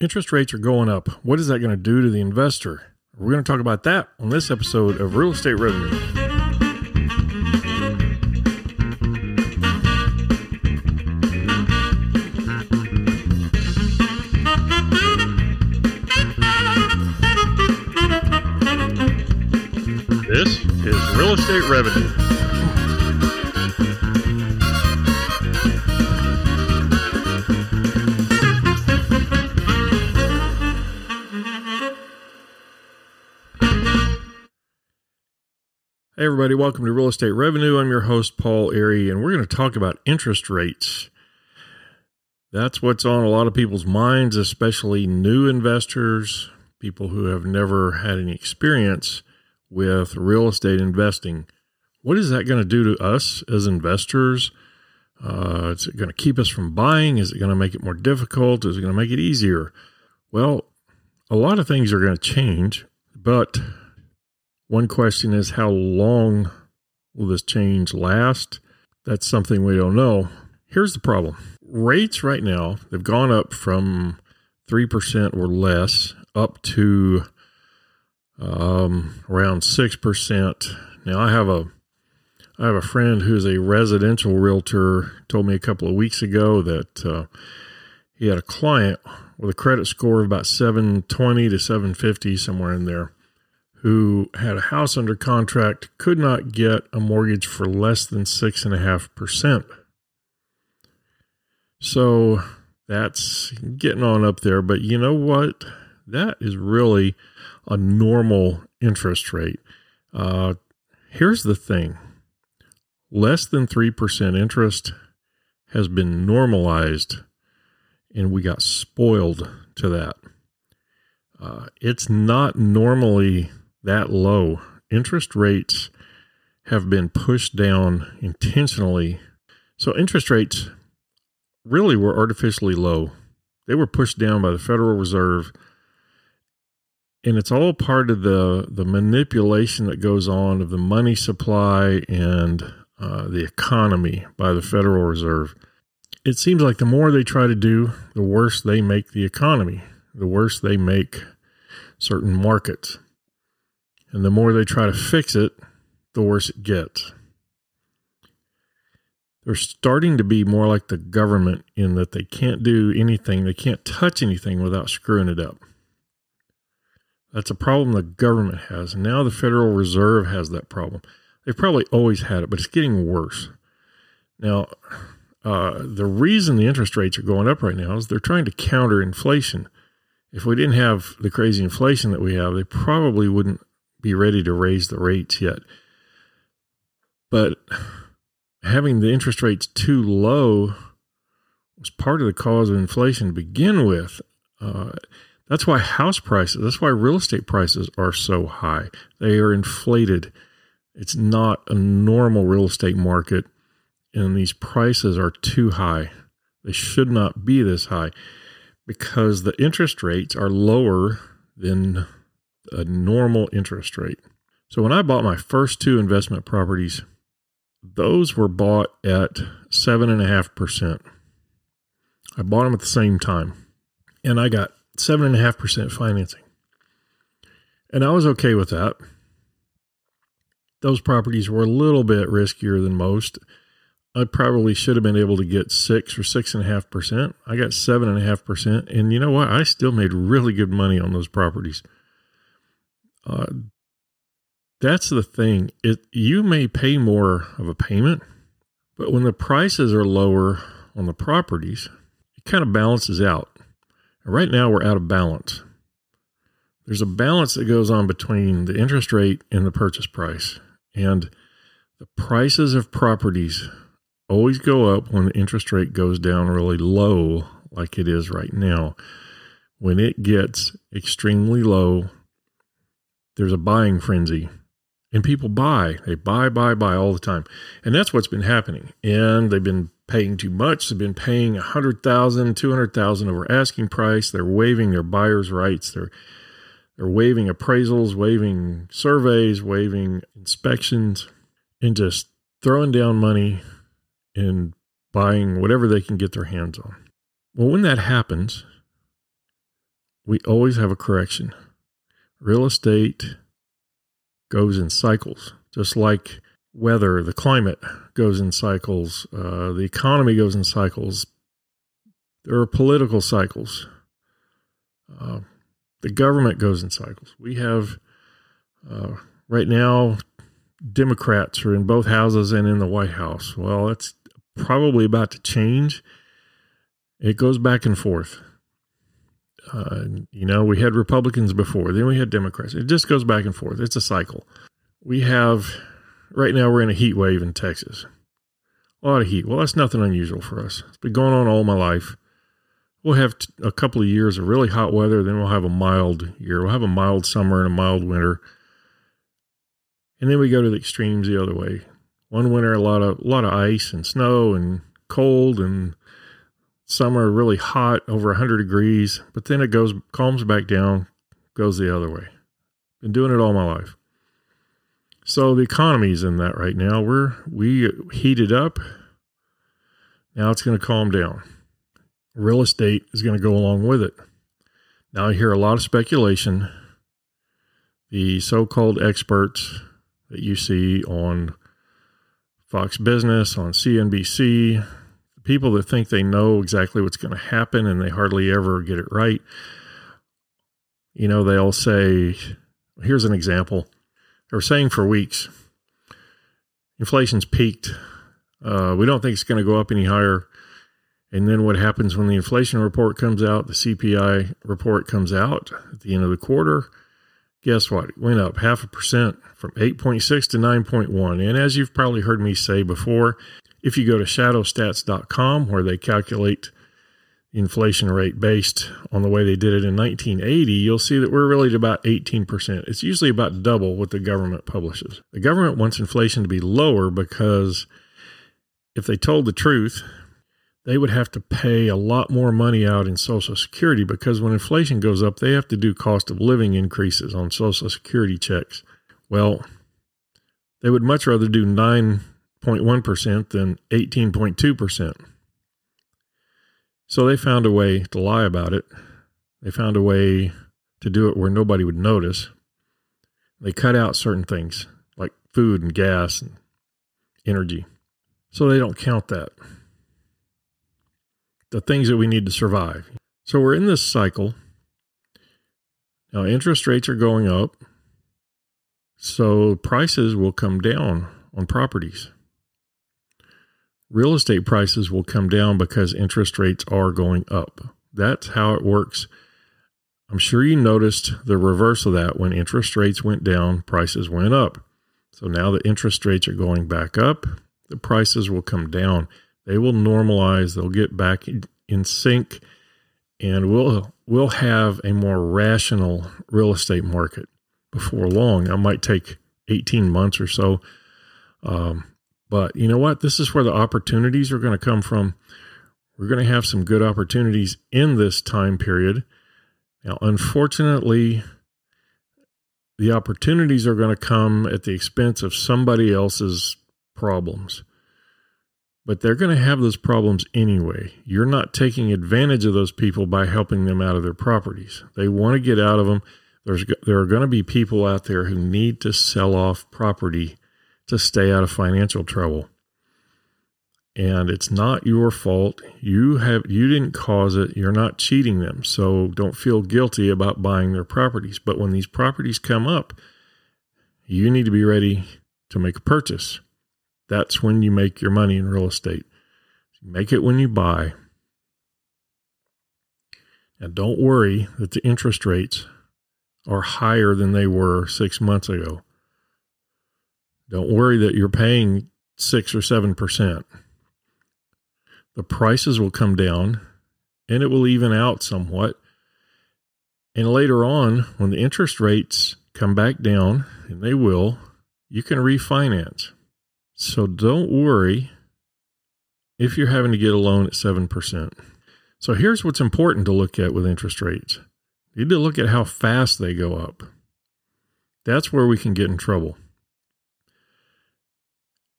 Interest rates are going up. What is that going to do to the investor? We're going to talk about that on this episode of Real Estate Revenue. This is Real Estate Revenue. Hey, everybody, welcome to Real Estate Revenue. I'm your host, Paul Airy, and we're going to talk about interest rates. That's what's on a lot of people's minds, especially new investors, people who have never had any experience with real estate investing. What is that going to do to us as investors? Uh, is it going to keep us from buying? Is it going to make it more difficult? Is it going to make it easier? Well, a lot of things are going to change, but one question is how long will this change last? That's something we don't know. Here's the problem rates right now, they've gone up from 3% or less up to um, around 6%. Now, I have a I have a friend who's a residential realtor told me a couple of weeks ago that uh, he had a client with a credit score of about 720 to 750 somewhere in there who had a house under contract could not get a mortgage for less than 6.5%. So that's getting on up there. But you know what? That is really a normal interest rate. Uh, here's the thing less than 3% interest has been normalized, and we got spoiled to that. Uh, it's not normally that low. Interest rates have been pushed down intentionally. So interest rates really were artificially low. They were pushed down by the Federal Reserve. And it's all part of the, the manipulation that goes on of the money supply and uh, the economy by the Federal Reserve. It seems like the more they try to do, the worse they make the economy, the worse they make certain markets. And the more they try to fix it, the worse it gets. They're starting to be more like the government in that they can't do anything, they can't touch anything without screwing it up. That's a problem the government has. Now the Federal Reserve has that problem. They've probably always had it, but it's getting worse. Now, uh, the reason the interest rates are going up right now is they're trying to counter inflation. If we didn't have the crazy inflation that we have, they probably wouldn't be ready to raise the rates yet. But having the interest rates too low was part of the cause of inflation to begin with. Uh, that's why house prices, that's why real estate prices are so high. They are inflated. It's not a normal real estate market, and these prices are too high. They should not be this high because the interest rates are lower than a normal interest rate. So when I bought my first two investment properties, those were bought at seven and a half percent. I bought them at the same time, and I got seven and a half percent financing, and I was okay with that. Those properties were a little bit riskier than most. I probably should have been able to get six or six and a half percent. I got seven and a half percent, and you know what? I still made really good money on those properties. Uh, that's the thing. It you may pay more of a payment, but when the prices are lower on the properties, it kind of balances out. And right now we're out of balance. There's a balance that goes on between the interest rate and the purchase price. And the prices of properties always go up when the interest rate goes down really low, like it is right now. When it gets extremely low, there's a buying frenzy and people buy. They buy buy buy all the time. And that's what's been happening. And they've been paying too much. They've been paying a hundred thousand two hundred thousand over asking price. They're waiving their buyers rights. They're they're waiving appraisals waiving surveys waiving inspections and just throwing down money and buying whatever they can get their hands on. Well when that happens we always have a correction. Real estate goes in cycles, just like weather, the climate goes in cycles, uh, the economy goes in cycles, there are political cycles. Uh, the government goes in cycles. We have, uh, right now, Democrats are in both houses and in the White House. Well, that's probably about to change. It goes back and forth. Uh, you know, we had Republicans before, then we had Democrats. It just goes back and forth. It's a cycle. We have, right now, we're in a heat wave in Texas. A lot of heat. Well, that's nothing unusual for us. It's been going on all my life. We'll have t- a couple of years of really hot weather, then we'll have a mild year. We'll have a mild summer and a mild winter. And then we go to the extremes the other way. One winter, a lot of a lot of ice and snow and cold, and summer really hot, over 100 degrees. But then it goes calms back down, goes the other way. Been doing it all my life. So the economy's in that right now. We're we heated up. Now it's going to calm down. Real estate is going to go along with it. Now I hear a lot of speculation. The so-called experts that you see on Fox Business, on CNBC, people that think they know exactly what's going to happen and they hardly ever get it right. You know, they'll say, here's an example. They were saying for weeks, inflation's peaked. Uh, we don't think it's going to go up any higher. And then what happens when the inflation report comes out, the CPI report comes out at the end of the quarter? Guess what? It went up half a percent from 8.6 to 9.1. And as you've probably heard me say before, if you go to shadowstats.com, where they calculate inflation rate based on the way they did it in 1980, you'll see that we're really at about 18%. It's usually about double what the government publishes. The government wants inflation to be lower because if they told the truth, they would have to pay a lot more money out in Social Security because when inflation goes up, they have to do cost of living increases on Social Security checks. Well, they would much rather do 9.1% than 18.2%. So they found a way to lie about it. They found a way to do it where nobody would notice. They cut out certain things like food and gas and energy. So they don't count that. The things that we need to survive. So we're in this cycle. Now, interest rates are going up. So prices will come down on properties. Real estate prices will come down because interest rates are going up. That's how it works. I'm sure you noticed the reverse of that when interest rates went down, prices went up. So now the interest rates are going back up, the prices will come down. They will normalize, they'll get back in sync and we'll we'll have a more rational real estate market before long. That might take 18 months or so. Um, but you know what? This is where the opportunities are going to come from. We're going to have some good opportunities in this time period. Now, unfortunately, the opportunities are going to come at the expense of somebody else's problems. But they're going to have those problems anyway. You're not taking advantage of those people by helping them out of their properties. They want to get out of them there's there are going to be people out there who need to sell off property to stay out of financial trouble. And it's not your fault. You have you didn't cause it. You're not cheating them. So don't feel guilty about buying their properties. But when these properties come up, you need to be ready to make a purchase. That's when you make your money in real estate. Make it when you buy. And don't worry that the interest rates are higher than they were six months ago. Don't worry that you're paying six or seven percent. The prices will come down and it will even out somewhat. And later on, when the interest rates come back down, and they will, you can refinance. So don't worry if you're having to get a loan at 7%. So here's what's important to look at with interest rates you need to look at how fast they go up. That's where we can get in trouble.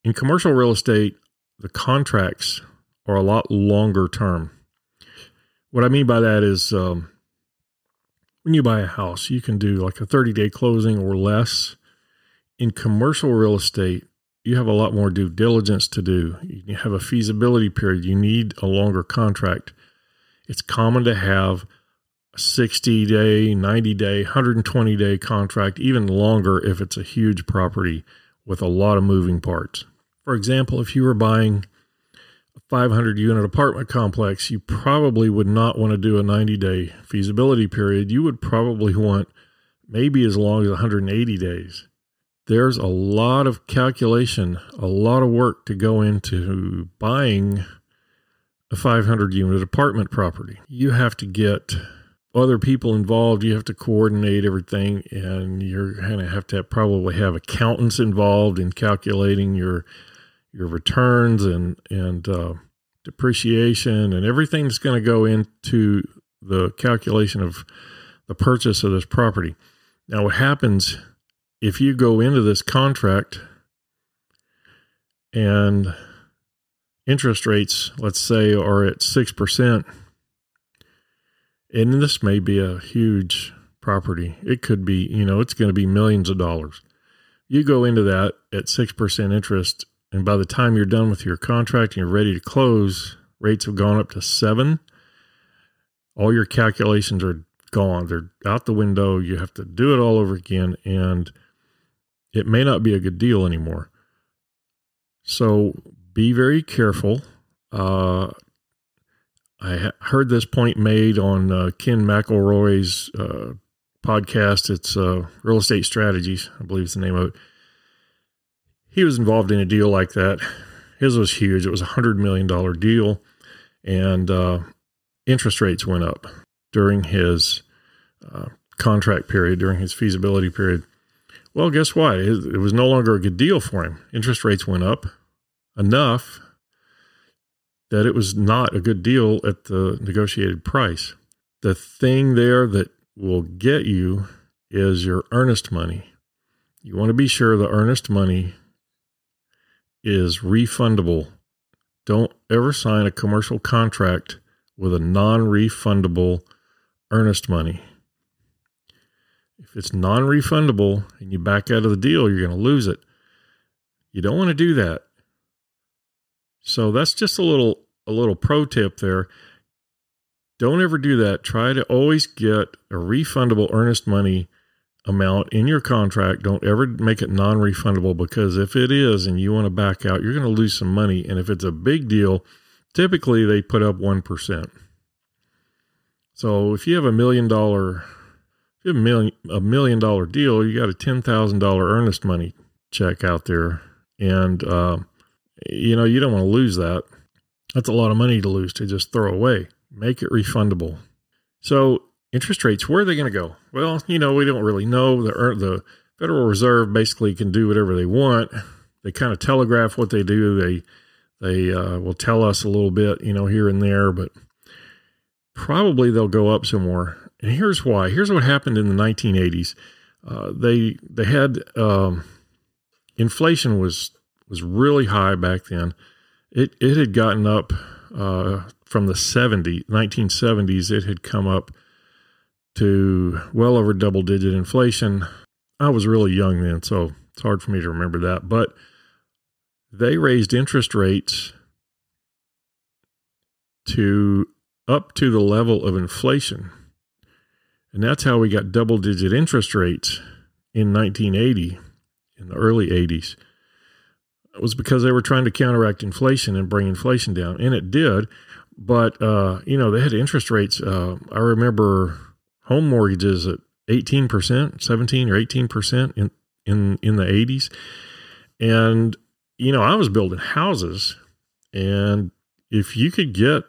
In commercial real estate, the contracts are a lot longer term. What I mean by that is um, when you buy a house, you can do like a 30 day closing or less. In commercial real estate, you have a lot more due diligence to do. You have a feasibility period. You need a longer contract. It's common to have a 60 day, 90 day, 120 day contract, even longer if it's a huge property with a lot of moving parts. For example, if you were buying a 500 unit apartment complex, you probably would not want to do a 90 day feasibility period. You would probably want maybe as long as 180 days. There's a lot of calculation, a lot of work to go into buying a 500 unit apartment property. You have to get other people involved. You have to coordinate everything, and you're going to have to probably have accountants involved in calculating your your returns and and uh, depreciation and everything that's going to go into the calculation of the purchase of this property. Now, what happens if you go into this contract and interest rates, let's say, are at six percent? And this may be a huge property. It could be, you know, it's going to be millions of dollars. You go into that at 6% interest and by the time you're done with your contract and you're ready to close, rates have gone up to seven. All your calculations are gone. They're out the window. You have to do it all over again. And it may not be a good deal anymore. So be very careful. Uh, I heard this point made on uh, Ken McElroy's uh, podcast. It's uh, Real Estate Strategies, I believe is the name of it he was involved in a deal like that. His was huge. It was a hundred million dollar deal, and uh, interest rates went up during his uh, contract period, during his feasibility period. Well, guess what? It was no longer a good deal for him. Interest rates went up enough that it was not a good deal at the negotiated price. The thing there that will get you is your earnest money. You want to be sure the earnest money is refundable. Don't ever sign a commercial contract with a non refundable earnest money. If it's non refundable and you back out of the deal, you're going to lose it. You don't want to do that. So that's just a little a little pro tip there. Don't ever do that. Try to always get a refundable earnest money amount in your contract. Don't ever make it non refundable because if it is and you want to back out, you're going to lose some money. And if it's a big deal, typically they put up 1%. So if you have a million dollar, if you have a million, a million dollar deal, you got a $10,000 earnest money check out there. And, uh, you know, you don't want to lose that. That's a lot of money to lose to just throw away. Make it refundable. So interest rates, where are they going to go? Well, you know, we don't really know. The, the Federal Reserve basically can do whatever they want. They kind of telegraph what they do. They they uh, will tell us a little bit, you know, here and there, but probably they'll go up some more. And here's why. Here's what happened in the 1980s. Uh, they they had um, inflation was was really high back then. It it had gotten up uh, from the 70 1970s. It had come up to well over double digit inflation. I was really young then, so it's hard for me to remember that. But they raised interest rates to up to the level of inflation. And that's how we got double digit interest rates in 1980, in the early 80s. It was because they were trying to counteract inflation and bring inflation down. And it did. But, uh, you know, they had interest rates. Uh, I remember home mortgages at 18%, 17 or 18% in, in, in the 80s. And, you know, I was building houses, and if you could get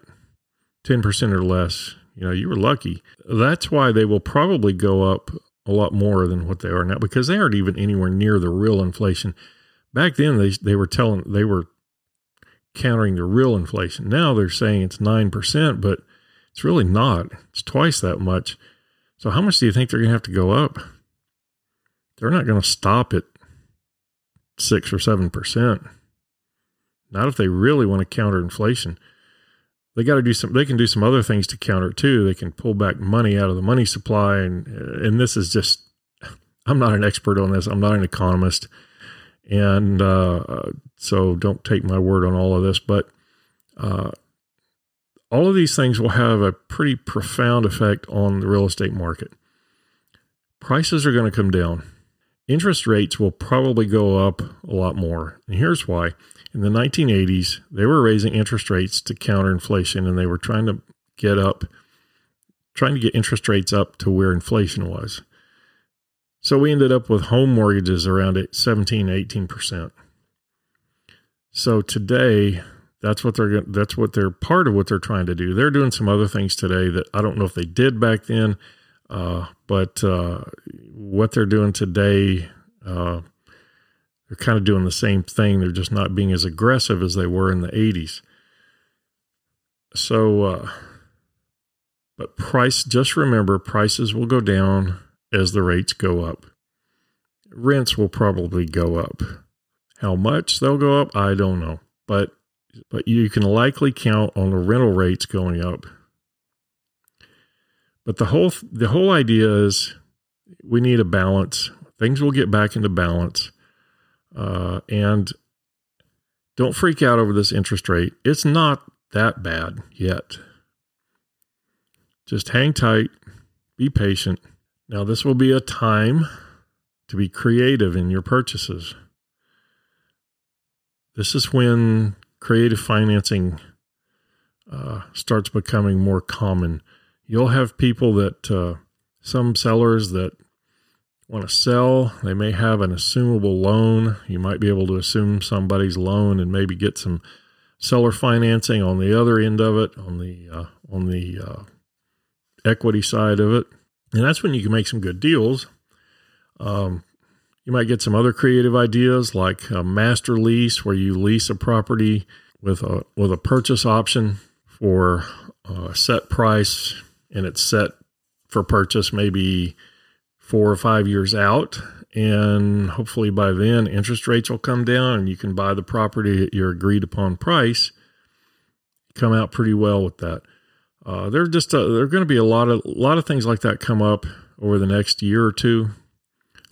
10% or less, you know, you were lucky. That's why they will probably go up a lot more than what they are now because they aren't even anywhere near the real inflation. Back then, they, they were telling, they were countering the real inflation. Now they're saying it's 9%, but it's really not. It's twice that much. So, how much do you think they're going to have to go up? They're not going to stop at six or seven percent. Not if they really want to counter inflation. they got to do some. They can do some other things to counter it too. They can pull back money out of the money supply, and and this is just. I'm not an expert on this. I'm not an economist, and uh, so don't take my word on all of this. But uh, all of these things will have a pretty profound effect on the real estate market. Prices are going to come down. Interest rates will probably go up a lot more. And here's why. In the 1980s, they were raising interest rates to counter inflation and they were trying to get up, trying to get interest rates up to where inflation was. So we ended up with home mortgages around 17, 18%. So today, that's what they're that's what they're part of what they're trying to do. They're doing some other things today that I don't know if they did back then, uh, but uh, what they're doing today, uh, they're kind of doing the same thing. They're just not being as aggressive as they were in the '80s. So, uh, but price. Just remember, prices will go down as the rates go up. Rents will probably go up. How much they'll go up, I don't know, but but you can likely count on the rental rates going up. But the whole the whole idea is we need a balance. Things will get back into balance, uh, and don't freak out over this interest rate. It's not that bad yet. Just hang tight, be patient. Now, this will be a time to be creative in your purchases. This is when creative financing uh, starts becoming more common. You'll have people that, uh, some sellers that want to sell, they may have an assumable loan. You might be able to assume somebody's loan and maybe get some seller financing on the other end of it, on the uh, on the uh, equity side of it, and that's when you can make some good deals. Um, you might get some other creative ideas like a master lease, where you lease a property with a with a purchase option for a set price, and it's set for purchase maybe four or five years out. And hopefully by then, interest rates will come down, and you can buy the property at your agreed upon price. Come out pretty well with that. Uh, there just a, there are going to be a lot of a lot of things like that come up over the next year or two.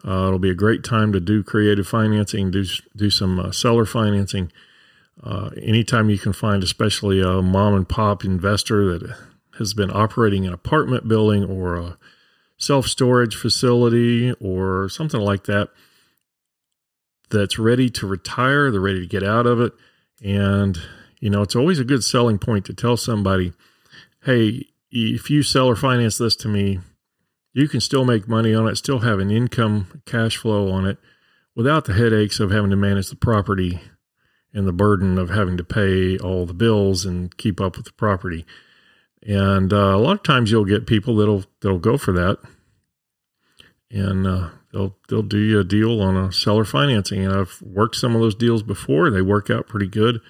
Uh, it'll be a great time to do creative financing, do do some uh, seller financing. Uh, anytime you can find, especially a mom and pop investor that has been operating an apartment building or a self storage facility or something like that, that's ready to retire, they're ready to get out of it, and you know it's always a good selling point to tell somebody, "Hey, if you sell or finance this to me, you can still make money on it, still have an income cash flow on it without the headaches of having to manage the property and the burden of having to pay all the bills and keep up with the property. And uh, a lot of times you'll get people that'll that'll go for that, and uh, they'll they'll do you a deal on a seller financing. And I've worked some of those deals before; they work out pretty good.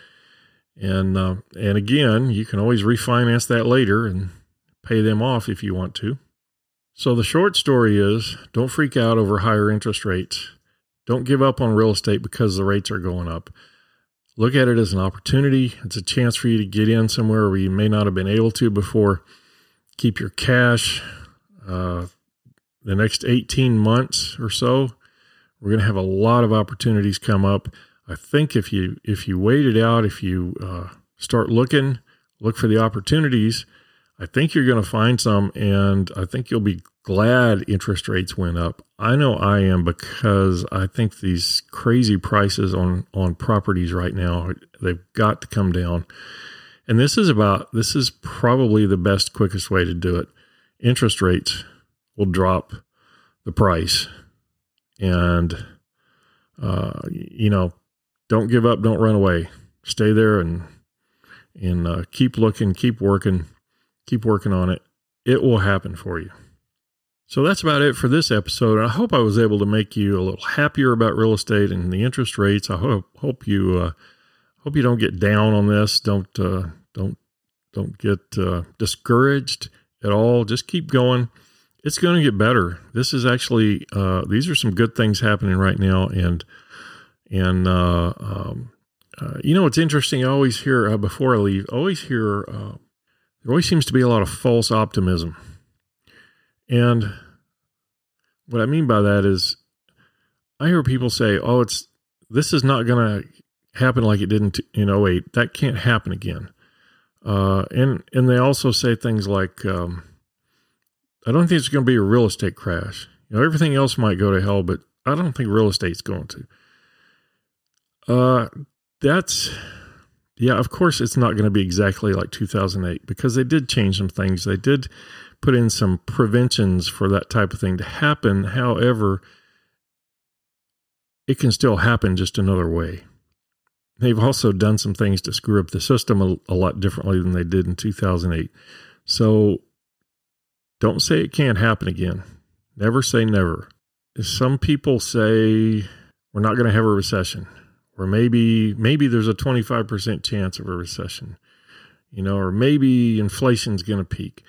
And uh, and again, you can always refinance that later and pay them off if you want to. So the short story is don't freak out over higher interest rates. Don't give up on real estate because the rates are going up. Look at it as an opportunity. It's a chance for you to get in somewhere where you may not have been able to before. Keep your cash. Uh, the next 18 months or so, we're going to have a lot of opportunities come up. I think if you if you wait it out, if you uh, start looking, look for the opportunities, I think you're going to find some, and I think you'll be glad interest rates went up. I know I am because I think these crazy prices on on properties right now they've got to come down. And this is about this is probably the best quickest way to do it. Interest rates will drop the price, and uh, you know, don't give up, don't run away. Stay there and and uh, keep looking, keep working Keep working on it. It will happen for you. So that's about it for this episode. I hope I was able to make you a little happier about real estate and the interest rates. I hope hope you uh, hope you don't get down on this. Don't uh, don't don't get uh, discouraged at all. Just keep going. It's going to get better. This is actually uh, these are some good things happening right now, and and uh, um, Uh, you know, it's interesting. I always hear, before I leave, I always hear, there always seems to be a lot of false optimism. And what I mean by that is, I hear people say, oh, it's, this is not going to happen like it didn't in 08. That can't happen again. Uh, and, and they also say things like, um, I don't think it's going to be a real estate crash. You know, everything else might go to hell, but I don't think real estate's going to. Uh, that's yeah. Of course, it's not going to be exactly like 2008 because they did change some things. They did put in some preventions for that type of thing to happen. However, it can still happen just another way. They've also done some things to screw up the system a, a lot differently than they did in 2008. So don't say it can't happen again. Never say never. Some people say we're not going to have a recession or maybe maybe there's a 25% chance of a recession you know or maybe inflation's going to peak.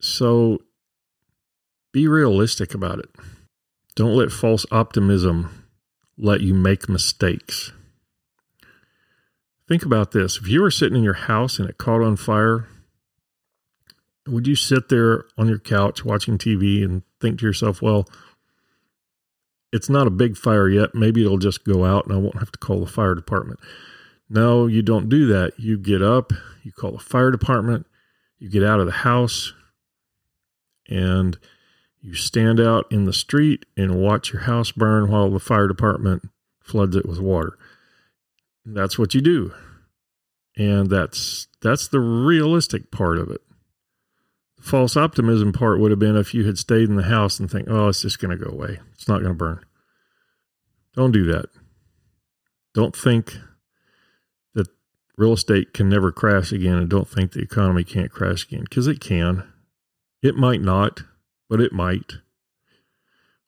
So be realistic about it. Don't let false optimism let you make mistakes. Think about this. If you were sitting in your house and it caught on fire would you sit there on your couch watching TV and think to yourself, well, it's not a big fire yet. Maybe it'll just go out and I won't have to call the fire department. No, you don't do that. You get up, you call the fire department, you get out of the house, and you stand out in the street and watch your house burn while the fire department floods it with water. That's what you do. And that's that's the realistic part of it. False optimism part would have been if you had stayed in the house and think, oh, it's just going to go away. It's not going to burn. Don't do that. Don't think that real estate can never crash again and don't think the economy can't crash again because it can. It might not, but it might.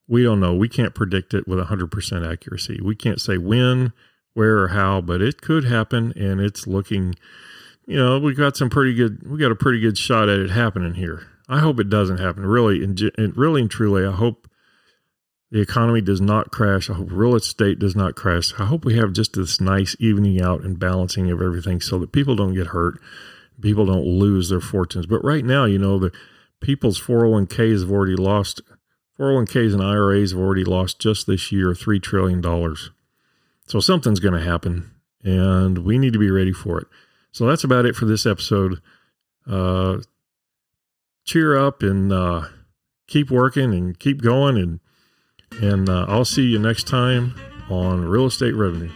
We don't know. We can't predict it with 100% accuracy. We can't say when, where, or how, but it could happen and it's looking you know, we got some pretty good, we got a pretty good shot at it happening here. I hope it doesn't happen. Really, and, really and truly, I hope the economy does not crash. I hope real estate does not crash. I hope we have just this nice evening out and balancing of everything so that people don't get hurt, people don't lose their fortunes. But right now, you know, the people's 401ks have already lost, 401ks and IRAs have already lost just this year $3 trillion. So something's going to happen, and we need to be ready for it. So that's about it for this episode. Uh, cheer up and uh, keep working and keep going and and uh, I'll see you next time on real estate revenue.